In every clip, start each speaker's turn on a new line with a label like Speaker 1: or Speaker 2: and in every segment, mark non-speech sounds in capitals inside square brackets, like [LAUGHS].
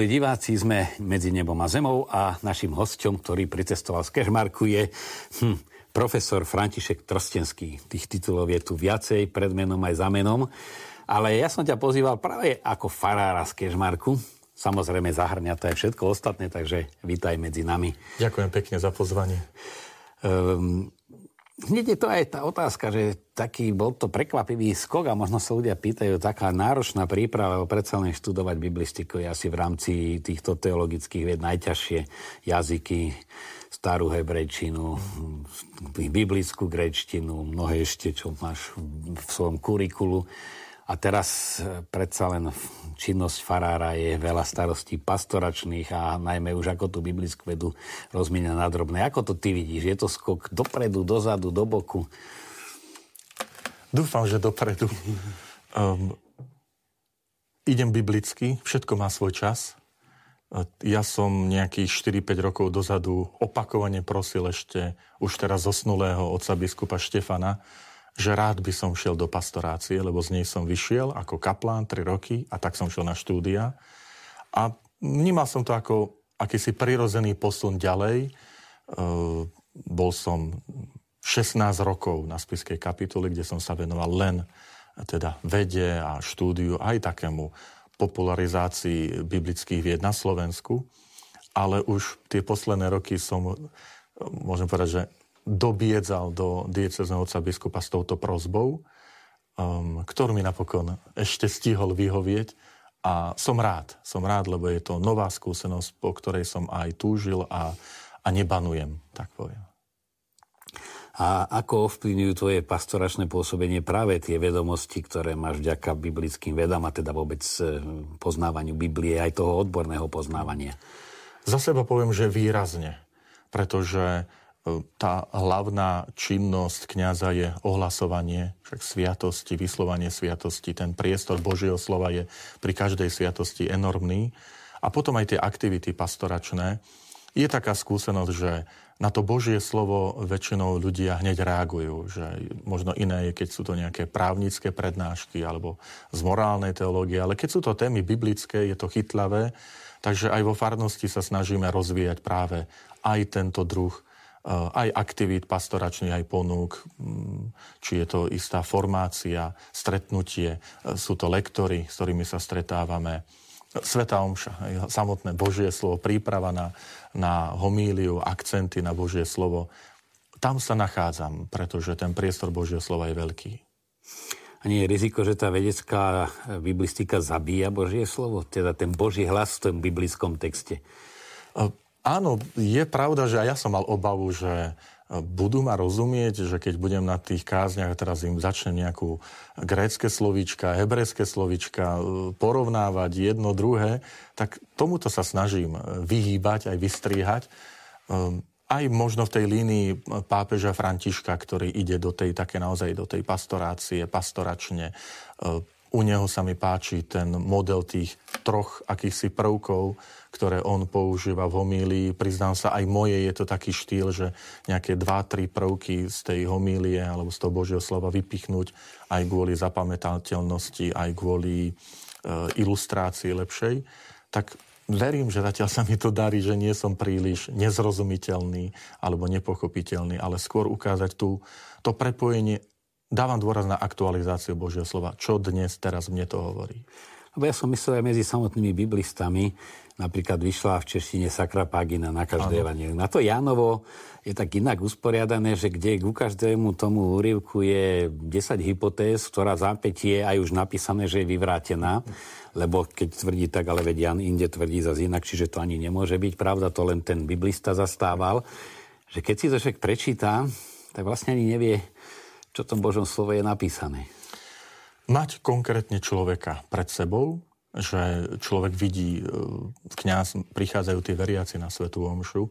Speaker 1: Milí diváci, sme medzi nebom a zemou a našim hostom, ktorý pricestoval z Kešmarku je hm, profesor František Trstenský. Tých titulov je tu viacej, pred menom aj za menom. Ale ja som ťa pozýval práve ako farára z Kešmarku. Samozrejme zahrňa to aj všetko ostatné, takže vítaj medzi nami.
Speaker 2: Ďakujem pekne za pozvanie.
Speaker 1: Um, Hneď je to aj tá otázka, že taký bol to prekvapivý skok a možno sa ľudia pýtajú, taká náročná príprava, predsa len študovať biblistiku je asi v rámci týchto teologických vied najťažšie jazyky, starú hebrejčinu, biblickú grečtinu, mnohé ešte, čo máš v svojom kurikulu. A teraz e, predsa len činnosť farára je veľa starostí pastoračných a najmä už ako tú biblickú vedu rozmienia na drobné. Ako to ty vidíš? Je to skok dopredu, dozadu, do boku?
Speaker 2: Dúfam, že dopredu. Um, idem biblicky, všetko má svoj čas. Ja som nejakých 4-5 rokov dozadu opakovane prosil ešte už teraz zosnulého otca biskupa Štefana, že rád by som šiel do pastorácie, lebo z nej som vyšiel ako kaplán 3 roky a tak som šiel na štúdia. A vnímal som to ako akýsi prirodzený posun ďalej. E, bol som 16 rokov na spiskej kapitule, kde som sa venoval len teda vede a štúdiu, aj takému popularizácii biblických vied na Slovensku. Ale už tie posledné roky som, môžem povedať, že dobiedzal do diecezného otca biskupa s touto prozbou, um, ktorú mi napokon ešte stihol vyhovieť. A som rád, som rád, lebo je to nová skúsenosť, po ktorej som aj túžil a, a nebanujem, tak poviem.
Speaker 1: A ako ovplyvňujú tvoje pastoračné pôsobenie práve tie vedomosti, ktoré máš vďaka biblickým vedám a teda vôbec e, poznávaniu Biblie, aj toho odborného poznávania?
Speaker 2: Za seba poviem, že výrazne, pretože tá hlavná činnosť kňaza je ohlasovanie však sviatosti, vyslovanie sviatosti. Ten priestor Božieho slova je pri každej sviatosti enormný. A potom aj tie aktivity pastoračné. Je taká skúsenosť, že na to Božie slovo väčšinou ľudia hneď reagujú. Že možno iné je, keď sú to nejaké právnické prednášky alebo z morálnej teológie, ale keď sú to témy biblické, je to chytlavé. Takže aj vo farnosti sa snažíme rozvíjať práve aj tento druh aj aktivít pastoračných, aj ponúk, mm, či je to istá formácia, stretnutie, e, sú to lektory, s ktorými sa stretávame, Sveta Omša, samotné Božie slovo, príprava na, na homíliu, akcenty na Božie slovo. Tam sa nachádzam, pretože ten priestor Božieho slova je veľký.
Speaker 1: A nie je riziko, že tá vedecká biblistika zabíja Božie slovo? Teda ten Boží hlas v tom biblickom texte?
Speaker 2: Áno, je pravda, že aj ja som mal obavu, že e, budú ma rozumieť, že keď budem na tých kázniach, teraz im začnem nejakú grécke slovíčka, hebrejské slovíčka e, porovnávať jedno, druhé, tak tomuto sa snažím e, vyhýbať, aj vystriehať. Aj možno v tej línii pápeža Františka, ktorý ide do tej, také naozaj do tej pastorácie, pastoračne. U neho sa mi páči ten model tých troch akýchsi prvkov, ktoré on používa v homílii. Priznám sa, aj moje je to taký štýl, že nejaké dva, tri prvky z tej homílie alebo z toho Božieho slova vypichnúť aj kvôli zapamätateľnosti, aj kvôli e, ilustrácii lepšej. Tak verím, že zatiaľ sa mi to darí, že nie som príliš nezrozumiteľný alebo nepochopiteľný, ale skôr ukázať tu to prepojenie. Dávam dôraz na aktualizáciu Božieho slova. Čo dnes, teraz mne to hovorí?
Speaker 1: Lebo ja som myslel aj medzi samotnými biblistami, napríklad vyšla v češtine Sakra Pagina na každé evanelium. Na to Jánovo je tak inak usporiadané, že kde ku každému tomu úrivku je 10 hypotéz, ktorá zápäť je aj už napísané, že je vyvrátená, lebo keď tvrdí tak, ale veď Jan inde tvrdí zase inak, čiže to ani nemôže byť pravda, to len ten biblista zastával, že keď si to však prečíta, tak vlastne ani nevie, čo v tom Božom slove je napísané
Speaker 2: mať konkrétne človeka pred sebou, že človek vidí, e, kňaz, prichádzajú tí veriaci na Svetú Omšu,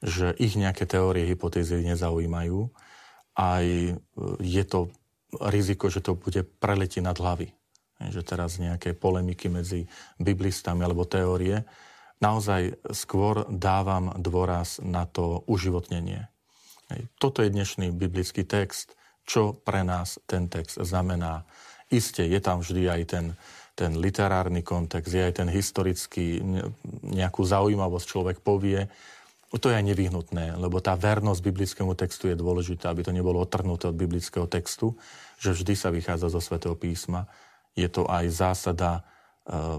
Speaker 2: že ich nejaké teórie, hypotézy nezaujímajú. Aj e, je to riziko, že to bude preletiť nad hlavy. Že teraz nejaké polemiky medzi biblistami alebo teórie. Naozaj skôr dávam dôraz na to uživotnenie. Toto je dnešný biblický text. Čo pre nás ten text znamená? Isté, je tam vždy aj ten, ten literárny kontext, je aj ten historický, nejakú zaujímavosť človek povie, to je aj nevyhnutné, lebo tá vernosť biblickému textu je dôležitá, aby to nebolo otrhnuté od biblického textu, že vždy sa vychádza zo svätého písma. Je to aj zásada e,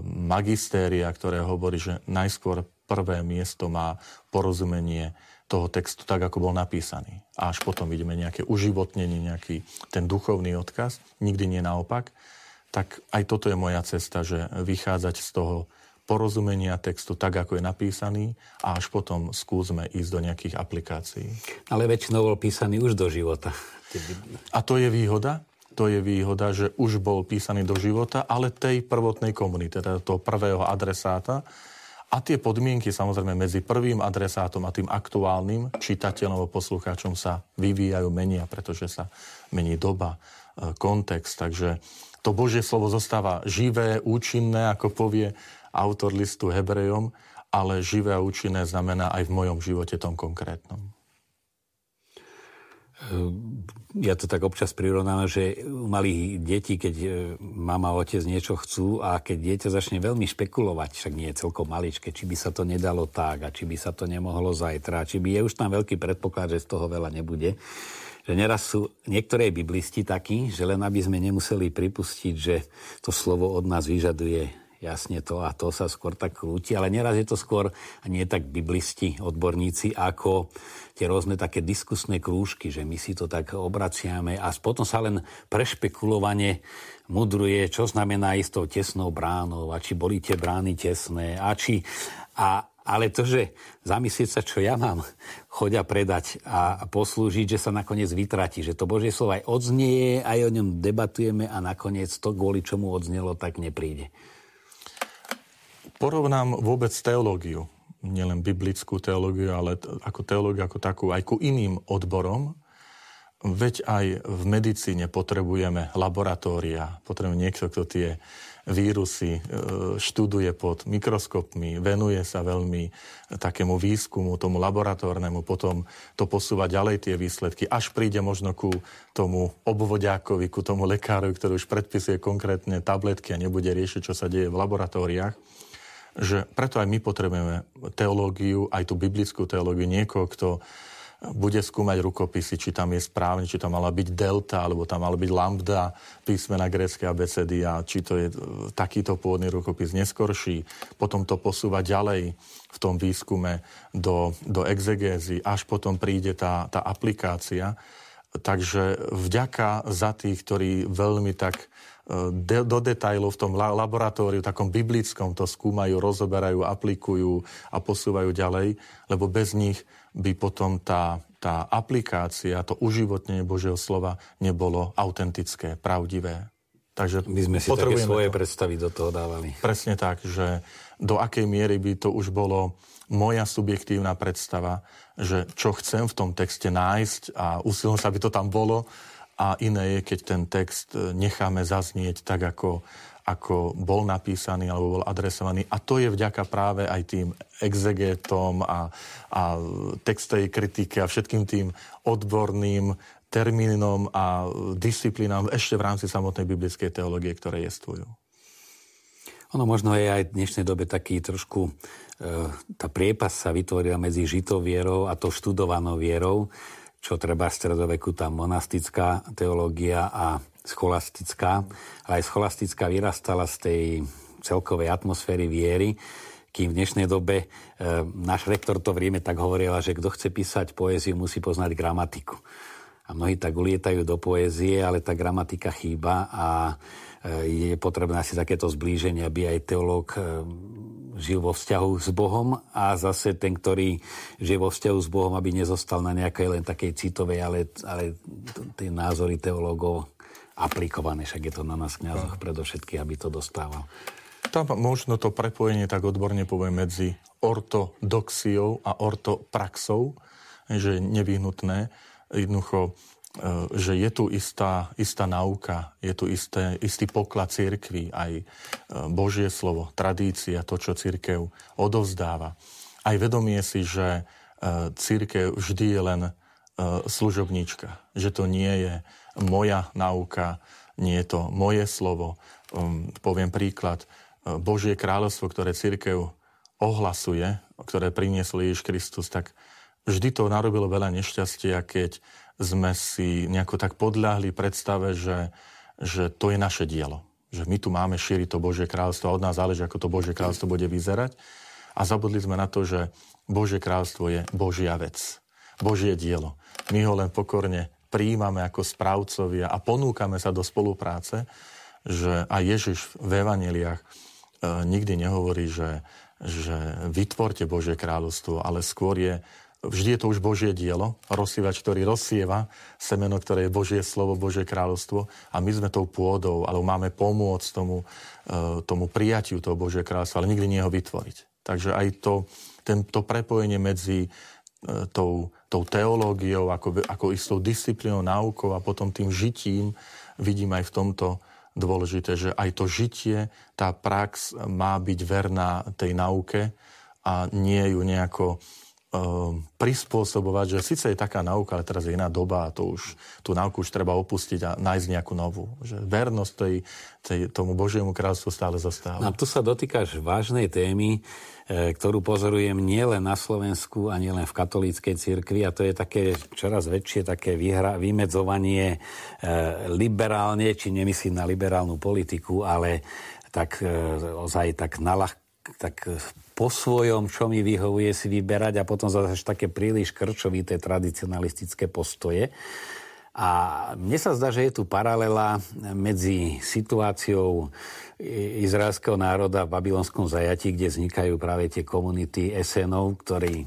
Speaker 2: magistéria, ktoré hovorí, že najskôr prvé miesto má porozumenie toho textu tak, ako bol napísaný. A až potom vidíme nejaké uživotnenie, nejaký ten duchovný odkaz, nikdy nie naopak. Tak aj toto je moja cesta, že vychádzať z toho porozumenia textu tak, ako je napísaný a až potom skúsme ísť do nejakých aplikácií.
Speaker 1: Ale väčšinou bol písaný už do života.
Speaker 2: A to je výhoda? To je výhoda, že už bol písaný do života, ale tej prvotnej komunity, teda toho prvého adresáta. A tie podmienky samozrejme medzi prvým adresátom a tým aktuálnym čitateľom alebo poslucháčom sa vyvíjajú, menia, pretože sa mení doba, e, kontext. Takže to Božie slovo zostáva živé, účinné, ako povie autor listu Hebrejom, ale živé a účinné znamená aj v mojom živote tom konkrétnom.
Speaker 1: Ehm, ja to tak občas prirovnám, že u malých detí, keď e, mama a otec niečo chcú a keď dieťa začne veľmi špekulovať, však nie je celkom maličké, či by sa to nedalo tak a či by sa to nemohlo zajtra, či by je už tam veľký predpoklad, že z toho veľa nebude. Že neraz sú niektoré biblisti takí, že len aby sme nemuseli pripustiť, že to slovo od nás vyžaduje jasne to a to sa skôr tak krúti, ale neraz je to skôr nie tak biblisti, odborníci, ako tie rôzne také diskusné krúžky, že my si to tak obraciame a potom sa len prešpekulovane mudruje, čo znamená istou tesnou bránou a či boli tie brány tesné a či... A, ale to, že zamyslieť sa, čo ja mám, chodia predať a poslúžiť, že sa nakoniec vytratí, že to Božie slovo aj odznie, aj o ňom debatujeme a nakoniec to, kvôli čomu odznelo, tak nepríde
Speaker 2: porovnám vôbec teológiu, nielen biblickú teológiu, ale ako teológiu ako takú, aj ku iným odborom, veď aj v medicíne potrebujeme laboratória, potrebujeme niekto, kto tie vírusy e, študuje pod mikroskopmi, venuje sa veľmi takému výskumu, tomu laboratórnemu, potom to posúva ďalej tie výsledky, až príde možno ku tomu obvodiakovi, ku tomu lekárovi, ktorý už predpisuje konkrétne tabletky a nebude riešiť, čo sa deje v laboratóriách že preto aj my potrebujeme teológiu, aj tú biblickú teológiu, niekoho, kto bude skúmať rukopisy, či tam je správne, či tam mala byť delta, alebo tam mala byť lambda, písmena grécké abecedy a či to je e, takýto pôvodný rukopis neskorší. Potom to posúva ďalej v tom výskume do, do exegézy, až potom príde tá, tá aplikácia. Takže vďaka za tých, ktorí veľmi tak de, do detajlov v tom laboratóriu, takom biblickom, to skúmajú, rozoberajú, aplikujú a posúvajú ďalej, lebo bez nich by potom tá, tá aplikácia, to uživotnenie Božieho slova nebolo autentické, pravdivé.
Speaker 1: Takže My sme si také svoje to. predstavy do toho dávali.
Speaker 2: Presne tak, že do akej miery by to už bolo moja subjektívna predstava, že čo chcem v tom texte nájsť a usilom sa, aby to tam bolo, a iné je, keď ten text e, necháme zaznieť tak, ako, ako bol napísaný alebo bol adresovaný. A to je vďaka práve aj tým exegetom a, a textovej kritike a všetkým tým odborným termínom a disciplínám ešte v rámci samotnej biblickej teológie, ktoré jestvujú.
Speaker 1: Ono možno je aj v dnešnej dobe taký trošku, e, tá priepas sa vytvorila medzi žitou vierou a to študovanou vierou čo treba v stredoveku tá monastická teológia a scholastická. Ale aj scholastická vyrastala z tej celkovej atmosféry viery, kým v dnešnej dobe e, náš rektor to v Ríme tak hovorila, že kto chce písať poéziu, musí poznať gramatiku. A mnohí tak ulietajú do poézie, ale tá gramatika chýba a e, je potrebné asi takéto zblíženie, aby aj teológ e, žil vo vzťahu s Bohom a zase ten, ktorý žije vo vzťahu s Bohom, aby nezostal na nejakej len takej citovej, ale, ale tie názory teológov aplikované, však je to na nás kniazoch predovšetkých, aby to dostával.
Speaker 2: Tam možno to prepojenie, tak odborne poviem, medzi ortodoxiou a ortopraxou, že je nevyhnutné. Jednoducho že je tu istá, istá náuka, je tu isté, istý poklad církvy, aj e, Božie slovo, tradícia, to, čo církev odovzdáva. Aj vedomie si, že e, církev vždy je len služobníčka, že to nie je moja náuka, nie je to moje slovo, Um, poviem príklad. Božie kráľovstvo, ktoré církev ohlasuje, ktoré priniesol Ježiš Kristus, tak vždy to narobilo veľa nešťastia, keď sme si nejako tak podľahli predstave, že, že to je naše dielo. Že my tu máme šíriť to Božie kráľstvo a od nás záleží, ako to Božie kráľstvo bude vyzerať. A zabudli sme na to, že Božie kráľstvo je Božia vec. Božie dielo. My ho len pokorne príjmame ako správcovia a ponúkame sa do spolupráce, že aj Ježiš v evaneliách e, nikdy nehovorí, že, že vytvorte Božie kráľovstvo, ale skôr je Vždy je to už Božie dielo, rozsievač, ktorý rozsieva semeno, ktoré je Božie slovo, Božie kráľovstvo a my sme tou pôdou, ale máme pomôcť tomu, e, tomu prijatiu toho Božie kráľovstva, ale nikdy nie ho vytvoriť. Takže aj to, tento prepojenie medzi e, tou, tou teológiou, ako, ako istou disciplínou, náukou a potom tým žitím vidím aj v tomto dôležité, že aj to žitie, tá prax má byť verná tej nauke a nie ju nejako prispôsobovať, že síce je taká nauka, ale teraz je iná doba a to už, tú nauku už treba opustiť a nájsť nejakú novú. Že vernosť tej, tej, tomu Božiemu kráľstvu stále zostáva.
Speaker 1: A tu sa dotýkaš vážnej témy, e, ktorú pozorujem nielen na Slovensku a nielen v katolíckej cirkvi a to je také čoraz väčšie také vyhra, vymedzovanie e, liberálne, či nemyslím na liberálnu politiku, ale tak e, ozaj tak nalah, tak po svojom, čo mi vyhovuje si vyberať a potom zase také príliš krčovité tradicionalistické postoje. A mne sa zdá, že je tu paralela medzi situáciou izraelského národa v babylonskom zajati, kde vznikajú práve tie komunity Esenov, ktorí e,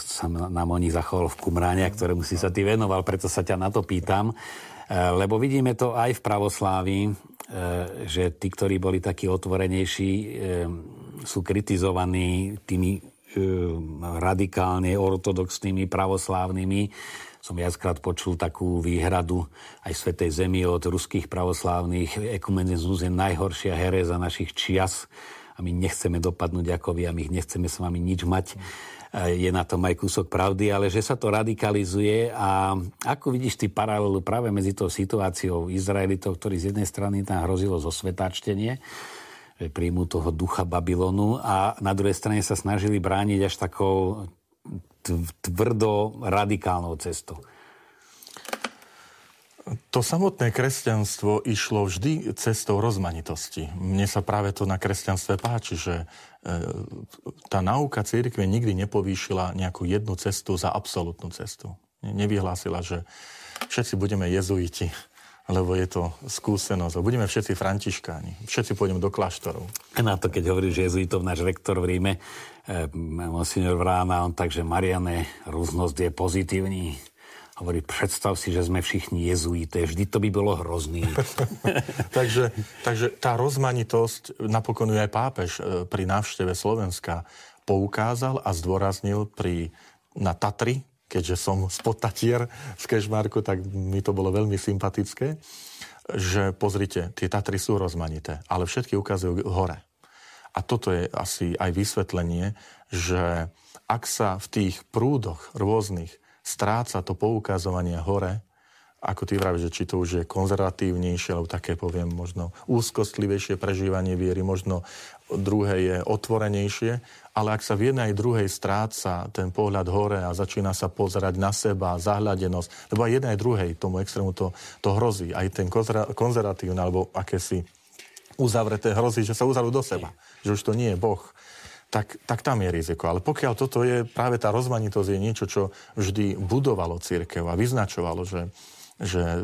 Speaker 1: sa nám o nich zachoval v Kumráne, ktorému si sa ty venoval, preto sa ťa na to pýtam. E, lebo vidíme to aj v pravoslávii, e, že tí, ktorí boli takí otvorenejší, sú kritizovaní tými e, radikálne ortodoxnými pravoslávnymi. Som viackrát počul takú výhradu aj Svetej Zemi od ruských pravoslávnych. Ekumenizmus je najhoršia hereza našich čias a my nechceme dopadnúť ako vy a my nechceme s vami nič mať. Je na tom aj kúsok pravdy, ale že sa to radikalizuje a ako vidíš ty paralelu práve medzi tou situáciou Izraelitov, ktorí z jednej strany tam hrozilo zo svetáčtenie, že príjmu toho ducha Babylonu a na druhej strane sa snažili brániť až takou tvrdo radikálnou cestou.
Speaker 2: To samotné kresťanstvo išlo vždy cestou rozmanitosti. Mne sa práve to na kresťanstve páči, že e, tá nauka církve nikdy nepovýšila nejakú jednu cestu za absolútnu cestu. Nevyhlásila, že všetci budeme jezuiti lebo je to skúsenosť. Budeme všetci františkáni, všetci pôjdeme do kláštorov.
Speaker 1: Na to, keď hovorí, že jezuitov náš rektor v Ríme, eh, monsignor Vrána, on takže Mariane, rôznosť je pozitívny. Hovorí, predstav si, že sme všichni jezuité, vždy to by bolo hrozný. [LAUGHS] [LAUGHS]
Speaker 2: takže, takže tá rozmanitosť, napokon aj pápež eh, pri návšteve Slovenska poukázal a zdôraznil pri, na Tatry, keďže som spod z Kešmarku, tak mi to bolo veľmi sympatické, že pozrite, tie Tatry sú rozmanité, ale všetky ukazujú hore. A toto je asi aj vysvetlenie, že ak sa v tých prúdoch rôznych stráca to poukazovanie hore, ako ty vravíš, že či to už je konzervatívnejšie, alebo také poviem možno úzkostlivejšie prežívanie viery, možno druhé je otvorenejšie, ale ak sa v jednej aj druhej stráca ten pohľad hore a začína sa pozerať na seba, zahľadenosť, lebo aj jednej aj druhej tomu extrému to, to hrozí. Aj ten konzervatívny alebo akési uzavreté hrozí, že sa uzavrú do seba, že už to nie je Boh tak, tak tam je riziko. Ale pokiaľ toto je, práve tá rozmanitosť je niečo, čo vždy budovalo církev a vyznačovalo, že že e,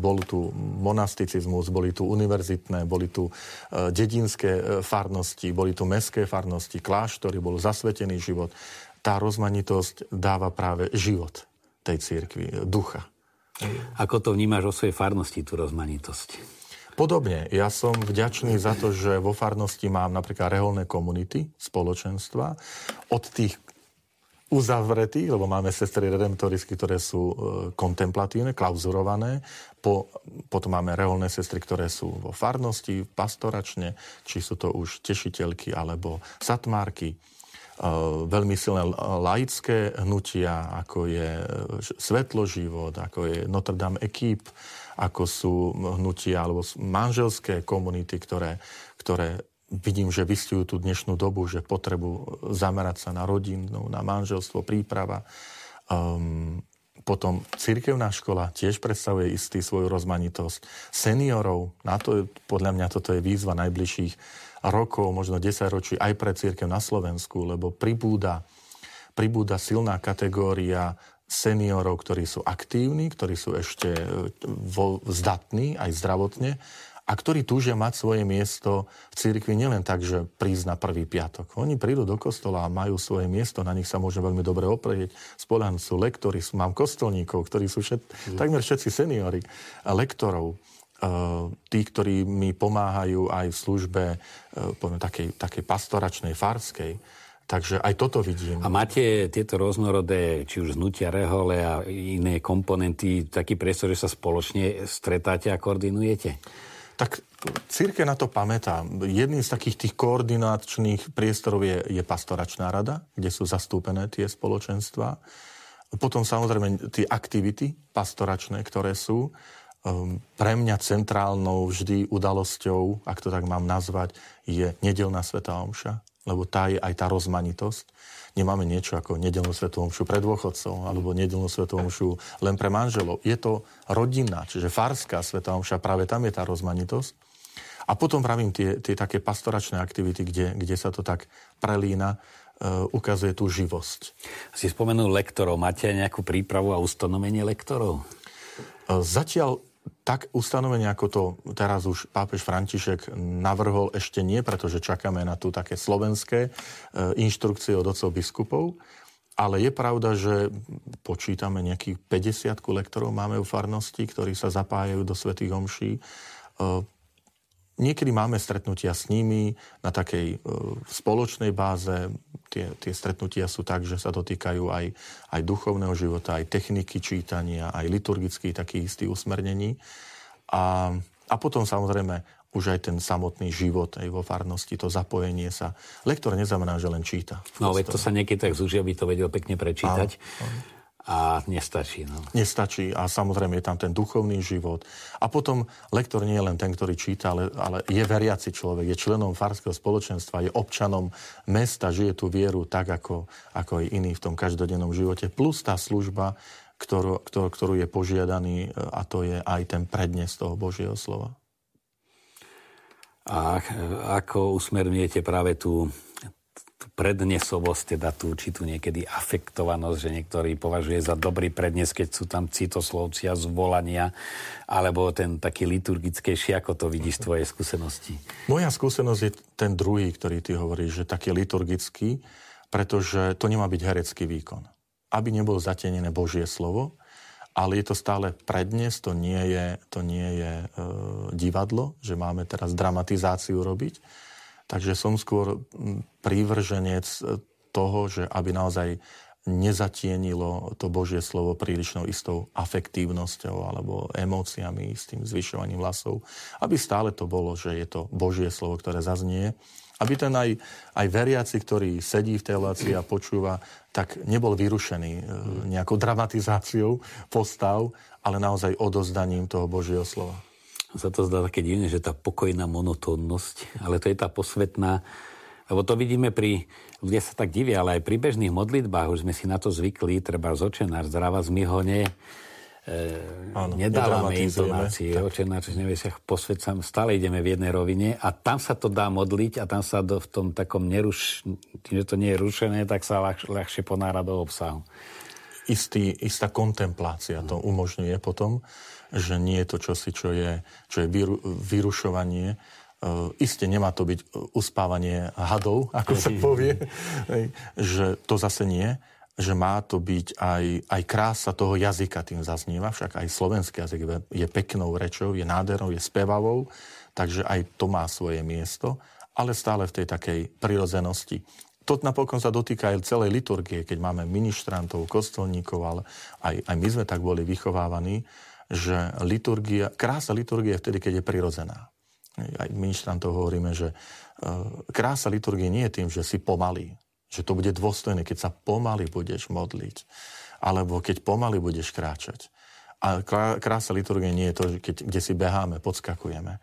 Speaker 2: bol tu monasticizmus, boli tu univerzitné, boli tu e, dedinské e, farnosti, boli tu mestské farnosti, kláštory, bol zasvetený život. Tá rozmanitosť dáva práve život tej církvi, ducha.
Speaker 1: Ako to vnímaš o svojej farnosti, tú rozmanitosť?
Speaker 2: Podobne. Ja som vďačný za to, že vo farnosti mám napríklad reholné komunity, spoločenstva. Od tých uzavretí, lebo máme sestry redemptorisky, ktoré sú e, kontemplatívne, klauzurované. Po, potom máme reholné sestry, ktoré sú vo farnosti, pastoračne, či sú to už tešiteľky alebo satmárky. veľmi silné laické hnutia, ako je Svetloživot, ako je Notre Dame Equipe, ako sú hnutia alebo manželské komunity, ktoré, ktoré vidím, že vystujú tú dnešnú dobu, že potrebu zamerať sa na rodinu, na manželstvo, príprava. Um, potom cirkevná škola tiež predstavuje istý svoju rozmanitosť. Seniorov, na to je, podľa mňa toto je výzva najbližších rokov, možno 10 ročí aj pre církev na Slovensku, lebo pribúda, pribúda silná kategória seniorov, ktorí sú aktívni, ktorí sú ešte e, vo, zdatní aj zdravotne a ktorí túžia mať svoje miesto v cirkvi nielen tak, že prísť na prvý piatok. Oni prídu do kostola a majú svoje miesto, na nich sa môže veľmi dobre oprieť. Spolahan sú lektori, mám kostolníkov, ktorí sú všet, mm. takmer všetci seniori, a lektorov. Uh, tí, ktorí mi pomáhajú aj v službe uh, poviem, takej, takej pastoračnej, farskej. Takže aj toto vidím.
Speaker 1: A máte tieto rôznorodé, či už znutia rehole a iné komponenty, taký priestor, že sa spoločne stretáte a koordinujete?
Speaker 2: Tak círke na to pamätá. Jedným z takých tých koordinačných priestorov je, je pastoračná rada, kde sú zastúpené tie spoločenstva. Potom samozrejme tie aktivity pastoračné, ktoré sú. Um, pre mňa centrálnou vždy udalosťou, ak to tak mám nazvať, je nedelná Sveta Omša, lebo tá je aj tá rozmanitosť nemáme niečo ako nedelnú svetovú omšu pre dôchodcov alebo nedelnú svetovú omšu len pre manželov. Je to rodina, čiže farská svetová omša, práve tam je tá rozmanitosť. A potom pravím tie, tie také pastoračné aktivity, kde, kde sa to tak prelína, uh, ukazuje tú živosť.
Speaker 1: Si spomenul lektorov. Máte aj nejakú prípravu a ustanovenie lektorov?
Speaker 2: Uh, zatiaľ tak ustanovenie, ako to teraz už pápež František navrhol, ešte nie, pretože čakáme na tu také slovenské e, inštrukcie od otcov biskupov. Ale je pravda, že počítame nejakých 50 lektorov máme v farnosti, ktorí sa zapájajú do svätých omší. Niekedy máme stretnutia s nimi na takej e, spoločnej báze. Tie, tie stretnutia sú tak, že sa dotýkajú aj, aj duchovného života, aj techniky čítania, aj liturgických takých istých usmernení. A, a potom samozrejme už aj ten samotný život aj vo farnosti, to zapojenie sa. Lektor neznamená, že len číta.
Speaker 1: No, veď to sa niekedy tak zúži, aby to vedel pekne prečítať. Áno, áno a nestačí. No.
Speaker 2: Nestačí a samozrejme je tam ten duchovný život. A potom lektor nie je len ten, ktorý číta, ale, ale je veriaci človek, je členom farského spoločenstva, je občanom mesta, žije tú vieru tak, ako, ako aj iní v tom každodennom živote. Plus tá služba, ktorú, ktorú, ktorú je požiadaný a to je aj ten prednes toho Božieho slova.
Speaker 1: A ako usmerňujete práve tú tú prednesovosť, teda tú určitú niekedy afektovanosť, že niektorý považuje za dobrý prednes, keď sú tam citoslovcia, zvolania, alebo ten taký liturgickejší, ako to vidíš z tvojej skúsenosti?
Speaker 2: Moja skúsenosť je ten druhý, ktorý ty hovoríš, že taký liturgický, pretože to nemá byť herecký výkon. Aby nebolo zatenené Božie slovo, ale je to stále prednes, to nie je, to nie je e, divadlo, že máme teraz dramatizáciu robiť, Takže som skôr prívrženec e, toho, že aby naozaj nezatienilo to Božie slovo prílišnou istou afektívnosťou alebo emóciami, s tým zvyšovaním hlasov. Aby stále to bolo, že je to Božie slovo, ktoré zaznie. Aby ten aj, aj veriaci, ktorý sedí v tej relácii a počúva, tak nebol vyrušený e, nejakou dramatizáciou postav, ale naozaj odozdaním toho Božieho slova
Speaker 1: sa to zdá také divné, že tá pokojná monotónnosť, ale to je tá posvetná, lebo to vidíme pri, ľudia sa tak divia, ale aj pri bežných modlitbách, už sme si na to zvykli, treba z očenár, zdrava zmihone, e, Áno, nedávame intonácie, očenár, či neviesiach, posvedcam, stále ideme v jednej rovine a tam sa to dá modliť a tam sa do, v tom takom neruš, tým, že to nie je rušené, tak sa ľah, ľahšie ponára do obsahu.
Speaker 2: Istý, istá kontemplácia to umožňuje potom že nie je to čosi, čo je, čo je vyru, vyrušovanie. Uh, isté nemá to byť uspávanie hadov, [LAUGHS] ako sa povie, že to zase nie, že má to byť aj, aj krása toho jazyka tým zaznieva, však aj slovenský jazyk je peknou rečou, je nádhernou, je spevavou, takže aj to má svoje miesto, ale stále v tej takej prirodzenosti. To napokon sa dotýka aj celej liturgie, keď máme ministrantov, kostolníkov, ale aj, aj my sme tak boli vychovávaní, že liturgia, krása liturgie je vtedy, keď je prirodzená. Aj ministrantov hovoríme, že e, krása liturgie nie je tým, že si pomalý, Že to bude dôstojné, keď sa pomaly budeš modliť. Alebo keď pomaly budeš kráčať. A krása liturgie nie je to, keď, kde si beháme, podskakujeme.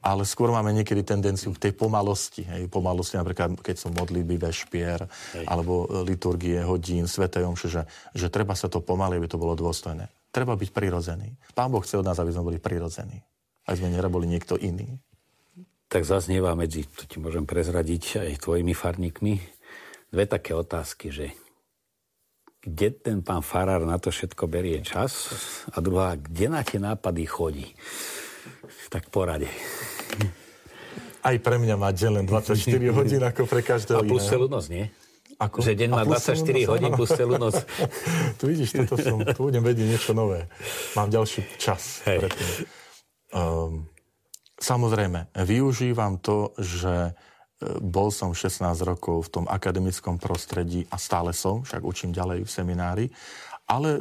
Speaker 2: Ale skôr máme niekedy tendenciu k tej pomalosti. Hej. Pomalosti napríklad, keď som modlitby, vešpier, hej. alebo liturgie, hodín, svetej omše, že, že treba sa to pomaly, aby to bolo dôstojné. Treba byť prirodzený. Pán Boh chce od nás, aby sme boli prirodzení. Aby sme nerobili niekto iný.
Speaker 1: Tak zaznieva medzi, to ti môžem prezradiť aj tvojimi farníkmi, dve také otázky, že kde ten pán farár na to všetko berie čas a druhá, kde na tie nápady chodí. Tak porade.
Speaker 2: Aj pre mňa má deň len 24 hodín ako pre každého
Speaker 1: A plus celú noc, nie? Ako? Že deň má 24 noc, hodín plus celú noc. [LAUGHS]
Speaker 2: tu vidíš, toto som, tu budem vedieť niečo nové. Mám ďalší čas. Um, samozrejme, využívam to, že bol som 16 rokov v tom akademickom prostredí a stále som, však učím ďalej v seminári, ale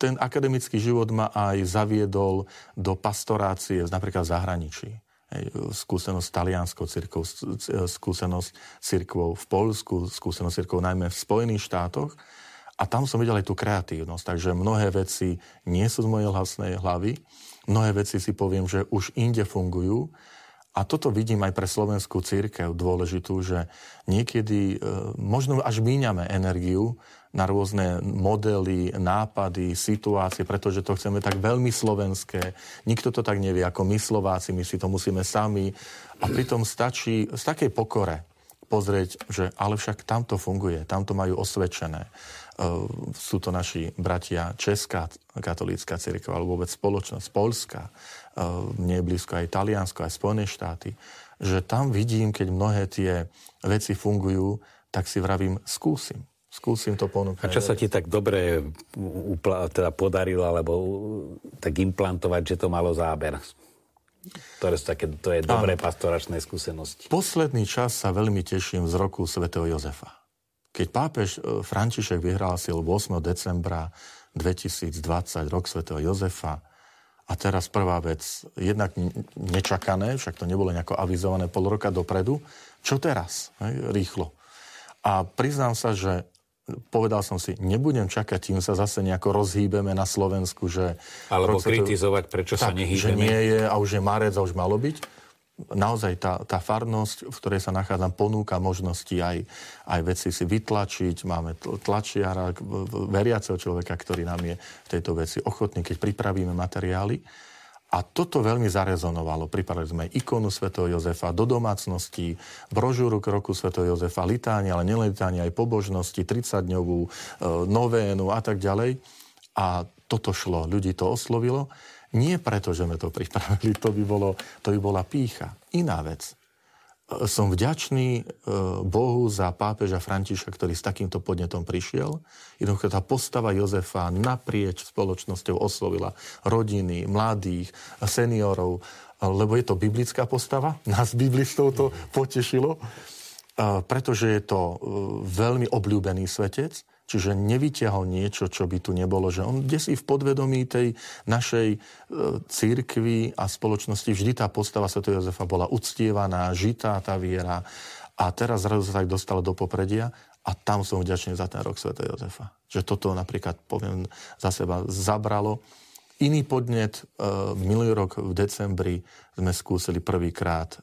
Speaker 2: ten akademický život ma aj zaviedol do pastorácie napríklad v zahraničí. Skúsenosť s talianskou cirkvou, skúsenosť cirkvou v Polsku, skúsenosť cirkvou najmä v Spojených štátoch. A tam som videl aj tú kreatívnosť. Takže mnohé veci nie sú z mojej hlasnej hlavy. Mnohé veci si poviem, že už inde fungujú a toto vidím aj pre slovenskú církev dôležitú, že niekedy e, možno až míňame energiu na rôzne modely, nápady, situácie, pretože to chceme tak veľmi slovenské. Nikto to tak nevie ako my Slováci, my si to musíme sami. A pritom stačí z takej pokore pozrieť, že ale však tamto funguje, tamto majú osvedčené. Uh, sú to naši bratia Česká katolícka církev, alebo vôbec spoločnosť Polska, mne je blízko aj Taliansko, aj Spojené štáty, že tam vidím, keď mnohé tie veci fungujú, tak si vravím, skúsim. Skúsim to ponúkať.
Speaker 1: A čo sa ti tak dobre upla- teda podarilo, alebo tak implantovať, že to malo záber? Ktoré sú také, to je dobré pastoračné skúsenosti.
Speaker 2: Posledný čas sa veľmi teším z roku svätého Jozefa. Keď pápež e, František vyhlásil 8. decembra 2020 rok svätého Jozefa, a teraz prvá vec, jednak nečakané, však to nebolo nejako avizované pol roka dopredu, čo teraz? Hej, rýchlo. A priznám sa, že povedal som si, nebudem čakať, kým sa zase nejako rozhýbeme na Slovensku, že...
Speaker 1: Alebo kritizovať, prečo tak, sa nehýbeme.
Speaker 2: že nie je a už je marec a už malo byť naozaj tá, tá farnosť, v ktorej sa nachádzam, ponúka možnosti aj, aj veci si vytlačiť. Máme tlačiara, veriaceho človeka, ktorý nám je v tejto veci ochotný, keď pripravíme materiály. A toto veľmi zarezonovalo. Pripravili sme ikonu svätého Jozefa do domácnosti, brožúru k roku svätého Jozefa, litánie, ale nelitánie aj pobožnosti, 30-dňovú e, novénu a tak ďalej. A toto šlo, ľudí to oslovilo. Nie preto, že sme to pripravili, to by, bolo, to by bola pícha. Iná vec. E, som vďačný e, Bohu za pápeža Františka, ktorý s takýmto podnetom prišiel. Jednoducho tá postava Jozefa naprieč spoločnosťou oslovila rodiny, mladých, seniorov, lebo je to biblická postava. [LAUGHS] Nás biblistov to potešilo, e, pretože je to veľmi obľúbený svetec Čiže nevyťahol niečo, čo by tu nebolo, že on kde v podvedomí tej našej e, církvy a spoločnosti vždy tá postava Sv. Jozefa bola uctievaná, žitá tá viera a teraz zrazu sa tak dostala do popredia a tam som vďačný za ten rok Sv. Jozefa. Že toto napríklad, poviem za seba, zabralo. Iný podnet, e, minulý rok v decembri sme skúsili prvýkrát e,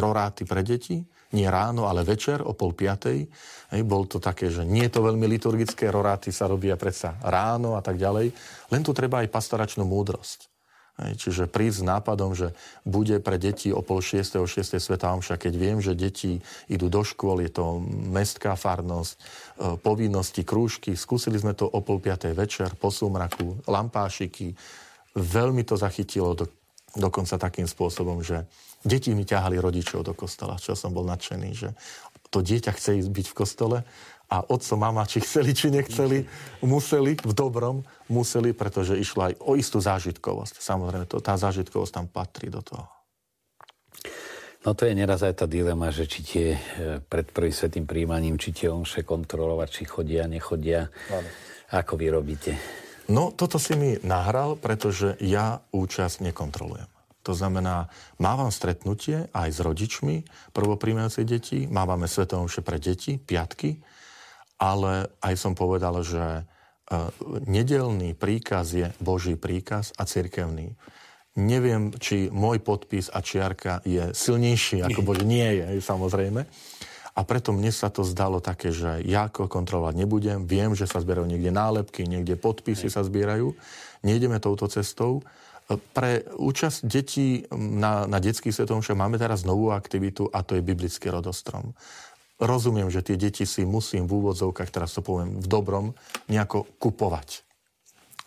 Speaker 2: roráty pre deti, nie ráno, ale večer o pol piatej. Hej, bol to také, že nie je to veľmi liturgické, roráty sa robia predsa ráno a tak ďalej. Len tu treba aj pastoračnú múdrosť. Hej, čiže prísť s nápadom, že bude pre deti o pol šiestého, šiestej sveta omša, keď viem, že deti idú do škôl, je to mestská farnosť, e, povinnosti, krúžky. Skúsili sme to o pol piatej večer, po súmraku, lampášiky. Veľmi to zachytilo do, dokonca takým spôsobom, že Deti mi ťahali rodičov do kostola, čo som bol nadšený, že to dieťa chce ísť byť v kostole a otco, mama, či chceli, či nechceli, museli, v dobrom museli, pretože išlo aj o istú zážitkovosť. Samozrejme, to, tá zážitkovosť tam patrí do toho.
Speaker 1: No to je neraz aj tá dilema, že či tie e, pred prvým svetým príjmaním, či tie omše kontrolovať, či chodia, nechodia. Áno. Ako vy robíte?
Speaker 2: No, toto si mi nahral, pretože ja účasť nekontrolujem. To znamená, mávam stretnutie aj s rodičmi prvopríjmajúcej deti, mávame svetomše pre deti, piatky, ale aj som povedal, že nedelný príkaz je Boží príkaz a cirkevný. Neviem, či môj podpis a čiarka je silnejší ako [LAUGHS] Boží. Nie je, samozrejme. A preto mne sa to zdalo také, že ja ako kontrolovať nebudem. Viem, že sa zbierajú niekde nálepky, niekde podpisy sa zbierajú. Nejdeme touto cestou. Pre účasť detí na, na detských svetom však máme teraz novú aktivitu a to je biblický rodostrom. Rozumiem, že tie deti si musím v úvodzovkách, teraz to poviem v dobrom, nejako kupovať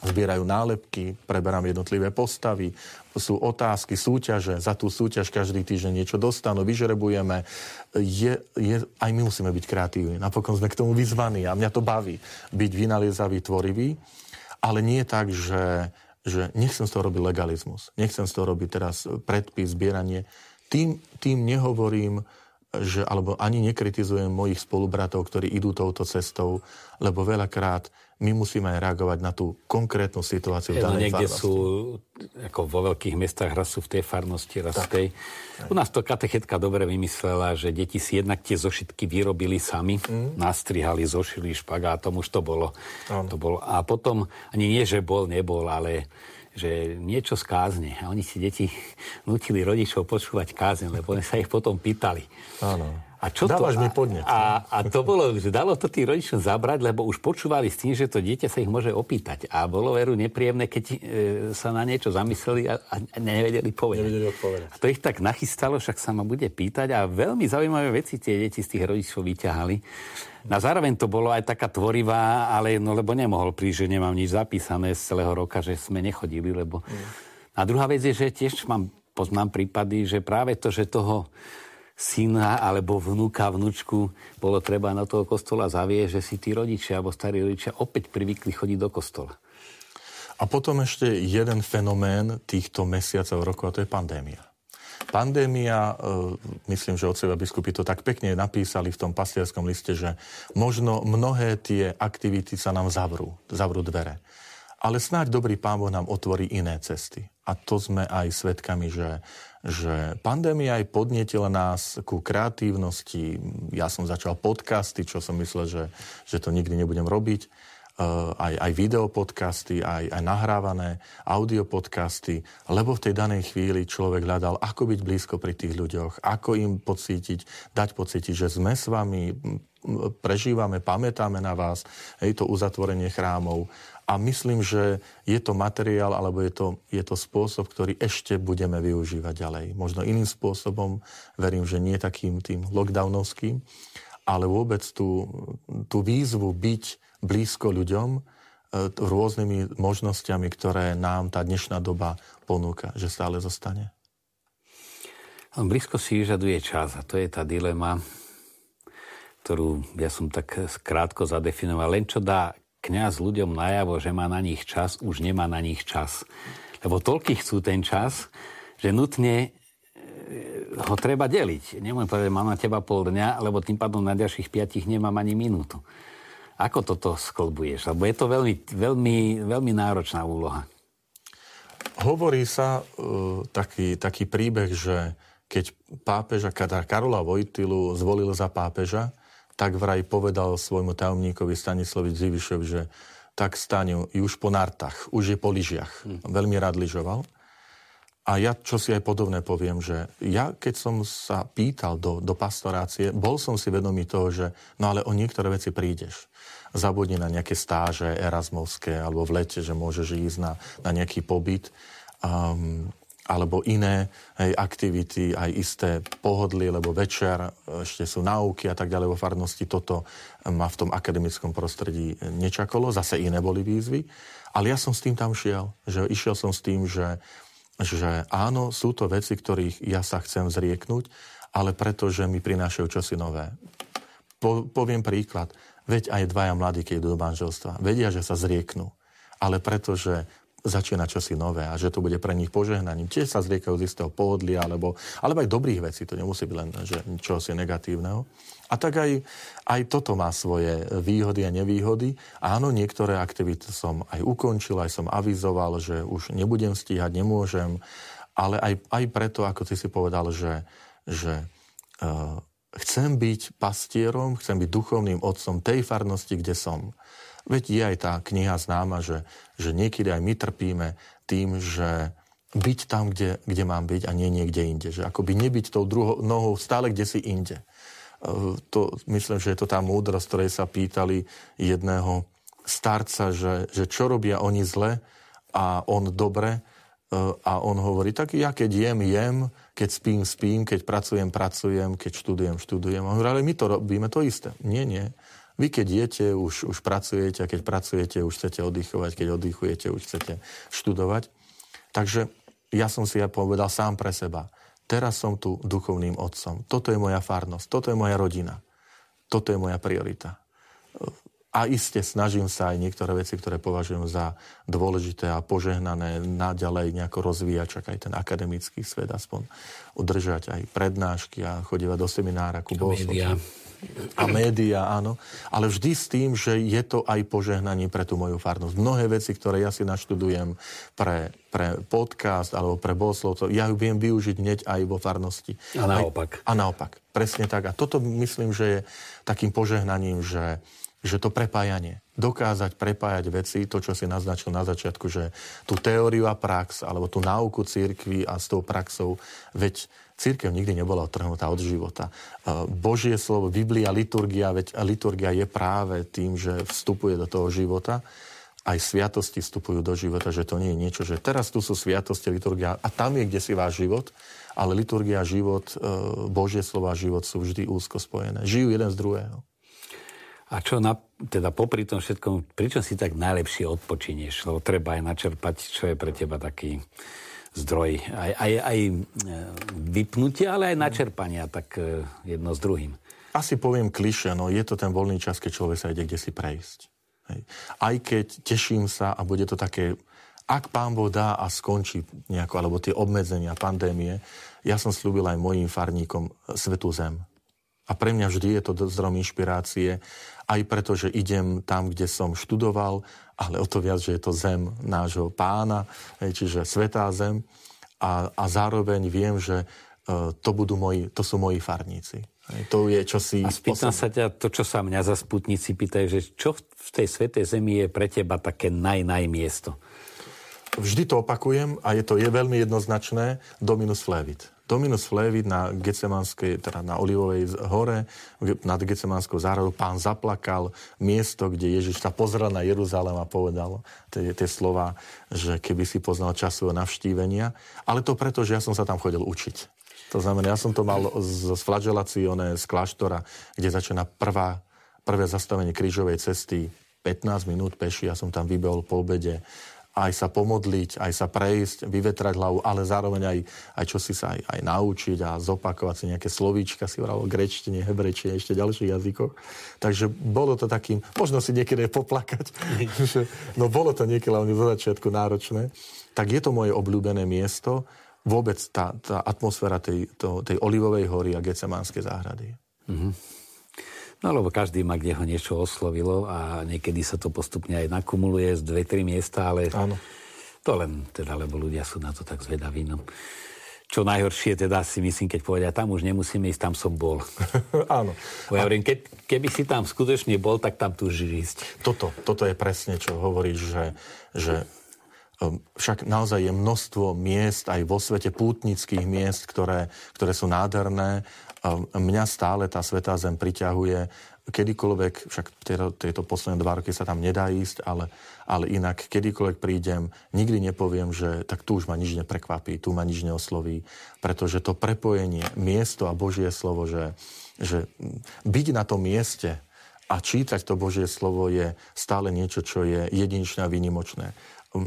Speaker 2: zbierajú nálepky, preberám jednotlivé postavy, sú otázky, súťaže, za tú súťaž každý týždeň niečo dostanú, vyžrebujeme. Je, je, aj my musíme byť kreatívni. Napokon sme k tomu vyzvaní a mňa to baví byť vynaliezavý, tvorivý, ale nie tak, že, že nechcem z toho robiť legalizmus, nechcem z toho robiť teraz predpis, zbieranie. Tým, tým nehovorím, že, alebo ani nekritizujem mojich spolubratov, ktorí idú touto cestou, lebo veľakrát my musíme aj reagovať na tú konkrétnu situáciu v danej
Speaker 1: niekde
Speaker 2: farnosti.
Speaker 1: sú, ako vo veľkých mestách, raz sú v tej farnosti, raz v tej. U nás to katechetka dobre vymyslela, že deti si jednak tie zošitky vyrobili sami, mm. nastrihali, zošili špagátom, už to bolo. To bolo. A potom, ani nie, že bol, nebol, ale že niečo z kázne. A oni si deti nutili rodičov počúvať kázne, lebo oni sa ich potom pýtali.
Speaker 2: Áno.
Speaker 1: A čo
Speaker 2: Dávaš
Speaker 1: to?
Speaker 2: mi podnet.
Speaker 1: A, a, to bolo, že dalo to tým rodičom zabrať, lebo už počúvali s tým, že to dieťa sa ich môže opýtať. A bolo veru nepríjemné, keď e, sa na niečo zamysleli a, a nevedeli povedať.
Speaker 2: Nevedeli odpovedať.
Speaker 1: A to ich tak nachystalo, však sa ma bude pýtať a veľmi zaujímavé veci tie deti z tých rodičov vyťahali. Na zároveň to bolo aj taká tvorivá, ale no lebo nemohol prísť, že nemám nič zapísané z celého roka, že sme nechodili, lebo... Mm. A druhá vec je, že tiež mám, poznám prípady, že práve to, že toho syna alebo vnúka, vnúčku bolo treba na toho kostola zavieť, že si tí rodičia alebo starí rodičia opäť privykli chodiť do kostola.
Speaker 2: A potom ešte jeden fenomén týchto mesiacov rokov, a to je pandémia. Pandémia, e, myslím, že otcovia biskupy to tak pekne napísali v tom pastierskom liste, že možno mnohé tie aktivity sa nám zavrú, zavrú dvere. Ale snáď dobrý pán Boh nám otvorí iné cesty. A to sme aj svedkami, že že pandémia aj podnietila nás ku kreatívnosti. Ja som začal podcasty, čo som myslel, že, že to nikdy nebudem robiť. Uh, aj, aj videopodcasty, aj, aj nahrávané audiopodcasty, lebo v tej danej chvíli človek hľadal, ako byť blízko pri tých ľuďoch, ako im pocítiť, dať pocítiť, že sme s vami, prežívame, pamätáme na vás, hej, to uzatvorenie chrámov, a myslím, že je to materiál, alebo je to, je to spôsob, ktorý ešte budeme využívať ďalej. Možno iným spôsobom, verím, že nie takým tým lockdownovským, ale vôbec tú, tú výzvu byť blízko ľuďom e, rôznymi možnosťami, ktoré nám tá dnešná doba ponúka, že stále zostane.
Speaker 1: Blízko si vyžaduje čas a to je tá dilema, ktorú ja som tak krátko zadefinoval. Len čo dá kňaz ľuďom najavo, že má na nich čas, už nemá na nich čas. Lebo toľky chcú ten čas, že nutne e, ho treba deliť. Nemôžem povedať, mám na teba pol dňa, lebo tým pádom na ďalších piatich nemám ani minútu. Ako toto sklbuješ? Lebo je to veľmi, veľmi, veľmi náročná úloha.
Speaker 2: Hovorí sa uh, taký, taký príbeh, že keď pápeža Karola Vojtilu zvolil za pápeža, tak vraj povedal svojmu tajomníkovi Stanislavi Zivišovi, že tak Staniu, už po nartách, už je po lyžiach. Hmm. Veľmi rád lyžoval. A ja čo si aj podobné poviem, že ja keď som sa pýtal do, do pastorácie, bol som si vedomý toho, že no ale o niektoré veci prídeš. Zabudni na nejaké stáže erasmovské alebo v lete, že môžeš ísť na, na nejaký pobyt. Um, alebo iné hej, aktivity, aj isté pohodlie, lebo večer ešte sú náuky a tak ďalej vo farnosti. Toto ma v tom akademickom prostredí nečakalo, zase iné boli výzvy. Ale ja som s tým tam šiel, že išiel som s tým, že, že áno, sú to veci, ktorých ja sa chcem zrieknúť, ale pretože mi prinášajú čosi nové. Po, poviem príklad. Veď aj dvaja mladí, keď idú do manželstva, vedia, že sa zrieknú. Ale pretože začína čosi nové a že to bude pre nich požehnaním. Tiež sa zriekajú z istého pohodlia alebo, alebo aj dobrých vecí, to nemusí byť len že čosi negatívneho. A tak aj, aj toto má svoje výhody a nevýhody. Áno, niektoré aktivity som aj ukončil, aj som avizoval, že už nebudem stíhať, nemôžem, ale aj, aj preto, ako ty si povedal, že, že uh, chcem byť pastierom, chcem byť duchovným otcom tej farnosti, kde som. Veď je aj tá kniha známa, že, že niekedy aj my trpíme tým, že byť tam, kde, kde mám byť a nie niekde inde. Že akoby nebyť tou druhou nohou stále kde si inde. E, to, myslím, že je to tá múdrosť, ktorej sa pýtali jedného starca, že, že čo robia oni zle a on dobre. E, a on hovorí, tak ja keď jem, jem, keď spím, spím, keď pracujem, pracujem, keď študujem, študujem. A hovorí, ale my to robíme to isté. Nie, nie. Vy keď jete, už, už pracujete a keď pracujete, už chcete oddychovať, keď oddychujete, už chcete študovať. Takže ja som si ja povedal sám pre seba, teraz som tu duchovným otcom. Toto je moja farnosť, toto je moja rodina. Toto je moja priorita. A iste snažím sa aj niektoré veci, ktoré považujem za dôležité a požehnané, naďalej nejako rozvíjať, čak aj ten akademický svet aspoň udržať aj prednášky a chodívať do seminára ku
Speaker 1: Média
Speaker 2: a média, áno. Ale vždy s tým, že je to aj požehnanie pre tú moju farnosť. Mnohé veci, ktoré ja si naštudujem pre, pre podcast alebo pre bohoslovcov, ja ju viem využiť hneď aj vo farnosti.
Speaker 1: A naopak.
Speaker 2: Aj, a naopak. Presne tak. A toto myslím, že je takým požehnaním, že, že to prepájanie, dokázať prepájať veci, to, čo si naznačil na začiatku, že tú teóriu a prax, alebo tú náuku církvy a s tou praxou, veď Církev nikdy nebola odtrhnutá od života. Božie slovo, Biblia, liturgia, veď liturgia je práve tým, že vstupuje do toho života. Aj sviatosti vstupujú do života, že to nie je niečo, že teraz tu sú sviatosti, liturgia a tam je, kde si váš život, ale liturgia, život, e, Božie slova a život sú vždy úzko spojené. Žijú jeden z druhého.
Speaker 1: A čo na, teda popri tom všetkom, pričom si tak najlepšie odpočinieš? Lebo treba aj načerpať, čo je pre teba taký zdroj aj, aj, aj e, vypnutia, ale aj načerpania, tak e, jedno s druhým.
Speaker 2: Asi poviem kliše, no je to ten voľný čas, keď človek sa ide kde si prejsť. Hej. Aj keď teším sa a bude to také, ak pán Boh dá a skončí nejako, alebo tie obmedzenia, pandémie, ja som slúbil aj mojim farníkom Svetú Zem. A pre mňa vždy je to zdrom inšpirácie, aj preto, že idem tam, kde som študoval, ale o to viac, že je to zem nášho pána, čiže svetá zem. A, a zároveň viem, že e, to, budú moji, to sú moji farníci. To je čosi...
Speaker 1: A spýtam sa ťa, to, čo sa mňa za sputníci pýtajú, že čo v tej svetej zemi je pre teba také naj, naj miesto?
Speaker 2: Vždy to opakujem a je to je veľmi jednoznačné. Dominus flevit. Dominus Flevit na Gecemanskej, teda na Olivovej hore, nad Gecemanskou záhradou, pán zaplakal miesto, kde Ježiš sa pozrel na Jeruzalém a povedal tie, tie slova, že keby si poznal času navštívenia. Ale to preto, že ja som sa tam chodil učiť. To znamená, ja som to mal z, z flagelácione, z kláštora, kde začína prvá, prvé zastavenie krížovej cesty 15 minút peši, ja som tam vybehol po obede aj sa pomodliť, aj sa prejsť, vyvetrať hlavu, ale zároveň aj, aj čo si sa aj, aj naučiť a zopakovať si nejaké slovíčka, si hovoril o grečtine, hebrečine, ešte ďalších jazykoch. Takže bolo to takým, možno si niekedy poplakať, [LAUGHS] no bolo to niekedy len zo začiatku náročné. Tak je to moje obľúbené miesto, vôbec tá, tá atmosféra tej, to, tej Olivovej hory a Gecemánskej záhrady. Mm-hmm.
Speaker 1: No lebo každý má, kde ho niečo oslovilo a niekedy sa to postupne aj nakumuluje z dve, tri miesta, ale Áno. to len teda, lebo ľudia sú na to tak zvedaví. No. Čo najhoršie teda si myslím, keď povedia, tam už nemusíme ísť, tam som bol. [LAUGHS]
Speaker 2: Áno.
Speaker 1: Ja hovorím, ke, keby si tam skutočne bol, tak tam tu ísť.
Speaker 2: Toto, toto je presne, čo hovoríš, že, že však naozaj je množstvo miest aj vo svete, pútnických miest, ktoré, ktoré sú nádherné. A mňa stále tá Svetá Zem priťahuje. Kedykoľvek, však tieto posledné dva roky sa tam nedá ísť, ale, ale inak, kedykoľvek prídem, nikdy nepoviem, že tak tu už ma nič neprekvapí, tu ma nič neosloví, pretože to prepojenie, miesto a Božie slovo, že, že byť na tom mieste a čítať to Božie slovo je stále niečo, čo je jedinečné a výnimočné.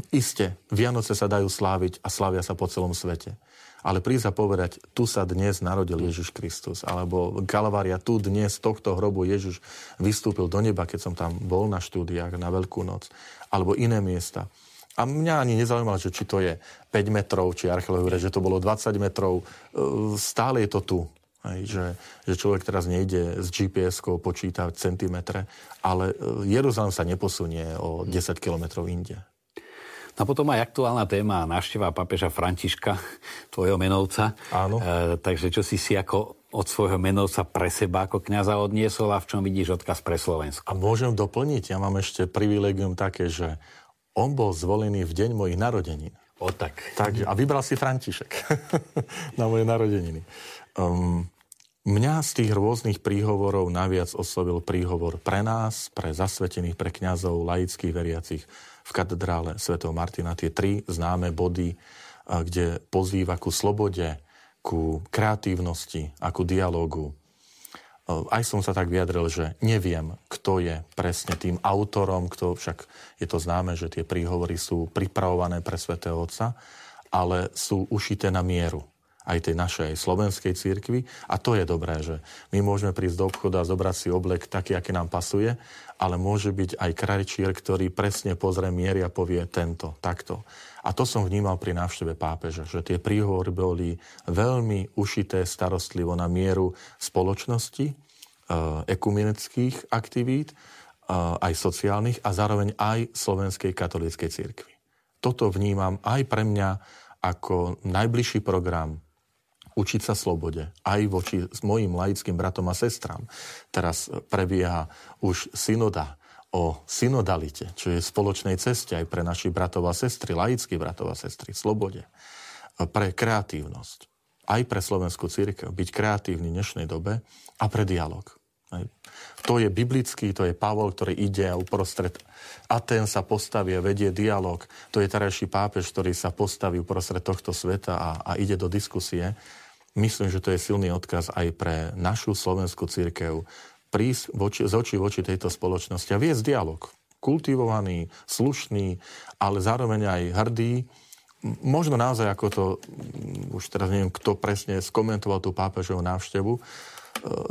Speaker 2: Isté, Vianoce sa dajú sláviť a slávia sa po celom svete ale prísť povedať, tu sa dnes narodil Ježiš Kristus, alebo Kalvária, tu dnes z tohto hrobu Ježiš vystúpil do neba, keď som tam bol na štúdiách na Veľkú noc, alebo iné miesta. A mňa ani nezaujímalo, že či to je 5 metrov, či archeológovia, že to bolo 20 metrov. E, stále je to tu. Aj, že, že človek teraz nejde s GPS-kou počítať centimetre, ale e, Jeruzalém sa neposunie o 10 kilometrov inde.
Speaker 1: No a potom aj aktuálna téma návšteva papeža Františka, [LAUGHS] tvojho menovca.
Speaker 2: Áno.
Speaker 1: E, takže čo si si ako od svojho menovca pre seba ako kniaza odniesol a v čom vidíš odkaz pre Slovensko?
Speaker 2: A môžem doplniť, ja mám ešte privilegium také, že on bol zvolený v deň mojich narodenín.
Speaker 1: O tak.
Speaker 2: Takže, a vybral si František [LAUGHS] na moje narodeniny. Um, mňa z tých rôznych príhovorov naviac oslovil príhovor pre nás, pre zasvetených, pre kňazov, laických veriacich v katedrále Sv. Martina. Tie tri známe body, kde pozýva ku slobode, ku kreatívnosti a ku dialogu, aj som sa tak vyjadril, že neviem, kto je presne tým autorom, kto však je to známe, že tie príhovory sú pripravované pre svätého Otca, ale sú ušité na mieru aj tej našej slovenskej církvy. A to je dobré, že my môžeme prísť do obchoda a zobrať si oblek taký, aký nám pasuje, ale môže byť aj krajčier, ktorý presne pozrie miery a povie tento, takto. A to som vnímal pri návšteve pápeža, že tie príhovory boli veľmi ušité starostlivo na mieru spoločnosti, eh, ekumenických aktivít, eh, aj sociálnych a zároveň aj slovenskej katolíckej cirkvi. Toto vnímam aj pre mňa ako najbližší program učiť sa slobode, aj voči s mojim laickým bratom a sestram. Teraz prebieha už synoda o synodalite, čo je spoločnej ceste aj pre našich bratov a sestry, laických bratov a sestry, slobode, pre kreatívnosť, aj pre slovenskú církev, byť kreatívny v dnešnej dobe a pre dialog. To je biblický, to je Pavol, ktorý ide a uprostred Aten sa postaví a vedie dialog. To je terajší pápež, ktorý sa postaví uprostred tohto sveta a, a ide do diskusie. Myslím, že to je silný odkaz aj pre našu slovenskú církev prísť voči, z očí voči tejto spoločnosti a viesť dialog. Kultivovaný, slušný, ale zároveň aj hrdý. Možno naozaj, ako to, už teraz neviem, kto presne skomentoval tú pápežovú návštevu, e,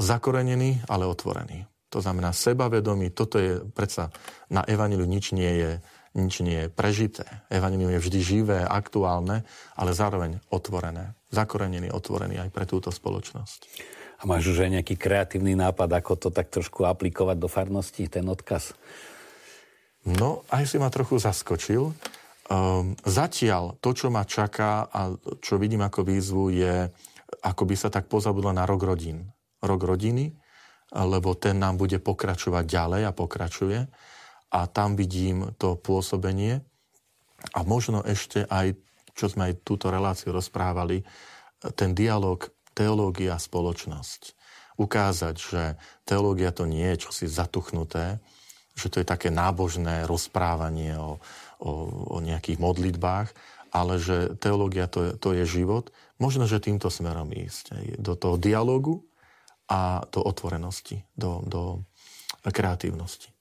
Speaker 2: zakorenený, ale otvorený. To znamená sebavedomý. Toto je predsa na Evangeliu nič nie je nič nie je prežité. Evangelium je vždy živé, aktuálne, ale zároveň otvorené. Zakorenený, otvorený aj pre túto spoločnosť.
Speaker 1: A máš už aj nejaký kreatívny nápad, ako to tak trošku aplikovať do farnosti, ten odkaz?
Speaker 2: No, aj si ma trochu zaskočil. Um, zatiaľ to, čo ma čaká a čo vidím ako výzvu, je, ako by sa tak pozabudlo na rok rodín. Rok rodiny, lebo ten nám bude pokračovať ďalej a pokračuje a tam vidím to pôsobenie a možno ešte aj, čo sme aj túto reláciu rozprávali, ten dialog teológia spoločnosť. Ukázať, že teológia to nie je čosi zatuchnuté, že to je také nábožné rozprávanie o, o, o nejakých modlitbách, ale že teológia to je, to je život. Možno, že týmto smerom ísť. Do toho dialogu a do otvorenosti, do, do kreatívnosti.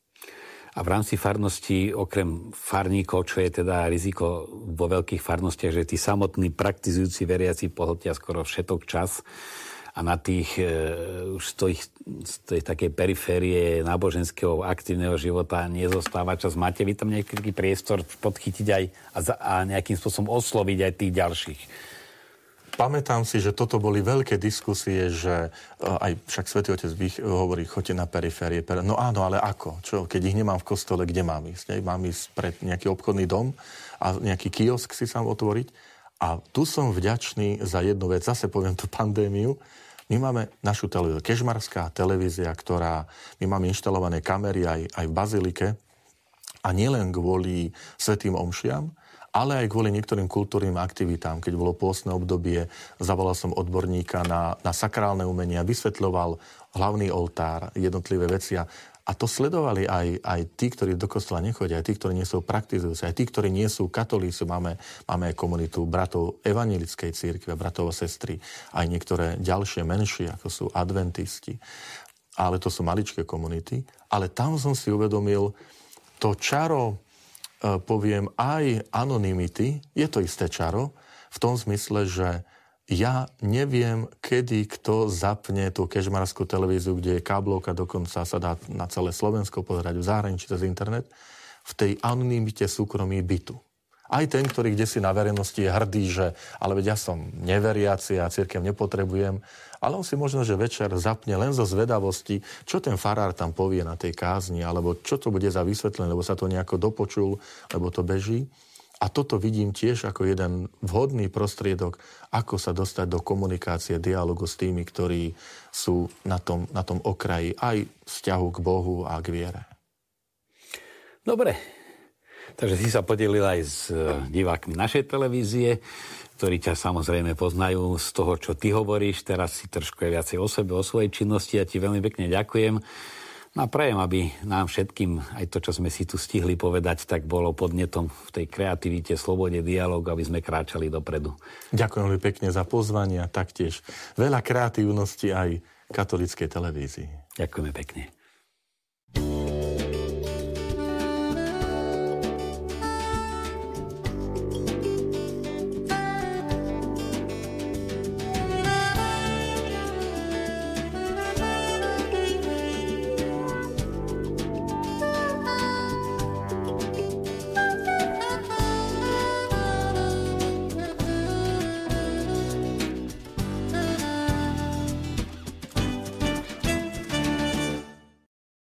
Speaker 1: A v rámci farnosti, okrem farníkov, čo je teda riziko vo veľkých farnostiach, že tí samotní praktizujúci veriaci pohltia skoro všetok čas a na tých, e, už z, tých, z tej takej periférie náboženského aktívneho života nezostáva čas. Máte vy tam nejaký priestor podchytiť aj a, a nejakým spôsobom osloviť aj tých ďalších?
Speaker 2: Pamätám si, že toto boli veľké diskusie, že e, aj však Svetý Otec hovorí, choďte na periférie. No áno, ale ako? Čo, keď ich nemám v kostole, kde mám ísť? Ne? Mám ísť pred nejaký obchodný dom a nejaký kiosk si sám otvoriť? A tu som vďačný za jednu vec. Zase poviem tú pandémiu. My máme našu televíziu, kežmarská televízia, ktorá, my máme inštalované kamery aj, aj v Bazilike a nielen kvôli svetým omšiam, ale aj kvôli niektorým kultúrnym aktivitám. Keď bolo pôstne obdobie, zavolal som odborníka na, na sakrálne umenia, vysvetľoval hlavný oltár, jednotlivé veci a a to sledovali aj, aj tí, ktorí do kostola nechodia, aj tí, ktorí nie sú praktizujúci, aj tí, ktorí nie sú katolíci. Máme, máme aj komunitu bratov evangelickej církve, bratov a sestry, aj niektoré ďalšie menšie, ako sú adventisti. Ale to sú maličké komunity. Ale tam som si uvedomil to čaro poviem aj anonymity, je to isté čaro, v tom zmysle, že ja neviem, kedy kto zapne tú kežmarskú televíziu, kde je káblovka, dokonca sa dá na celé Slovensko pozerať v zahraničí cez internet, v tej anonymite súkromí bytu. Aj ten, ktorý kde si na verejnosti je hrdý, že ale veď ja som neveriaci a církev nepotrebujem, ale on si možno, že večer zapne len zo zvedavosti, čo ten farár tam povie na tej kázni, alebo čo to bude za vysvetlenie, lebo sa to nejako dopočul, lebo to beží. A toto vidím tiež ako jeden vhodný prostriedok, ako sa dostať do komunikácie, dialogu s tými, ktorí sú na tom, na tom okraji aj vzťahu k Bohu a k viere.
Speaker 1: Dobre, takže si sa podelil aj s e, divákmi našej televízie, ktorí ťa samozrejme poznajú z toho, čo ty hovoríš. Teraz si trošku aj viacej o sebe, o svojej činnosti. Ja ti veľmi pekne ďakujem. No a prajem, aby nám všetkým aj to, čo sme si tu stihli povedať, tak bolo podnetom v tej kreativite, slobode, dialogu, aby sme kráčali dopredu.
Speaker 2: Ďakujem veľmi pekne za pozvanie a taktiež veľa kreatívnosti aj katolíckej televízii.
Speaker 1: Ďakujeme pekne.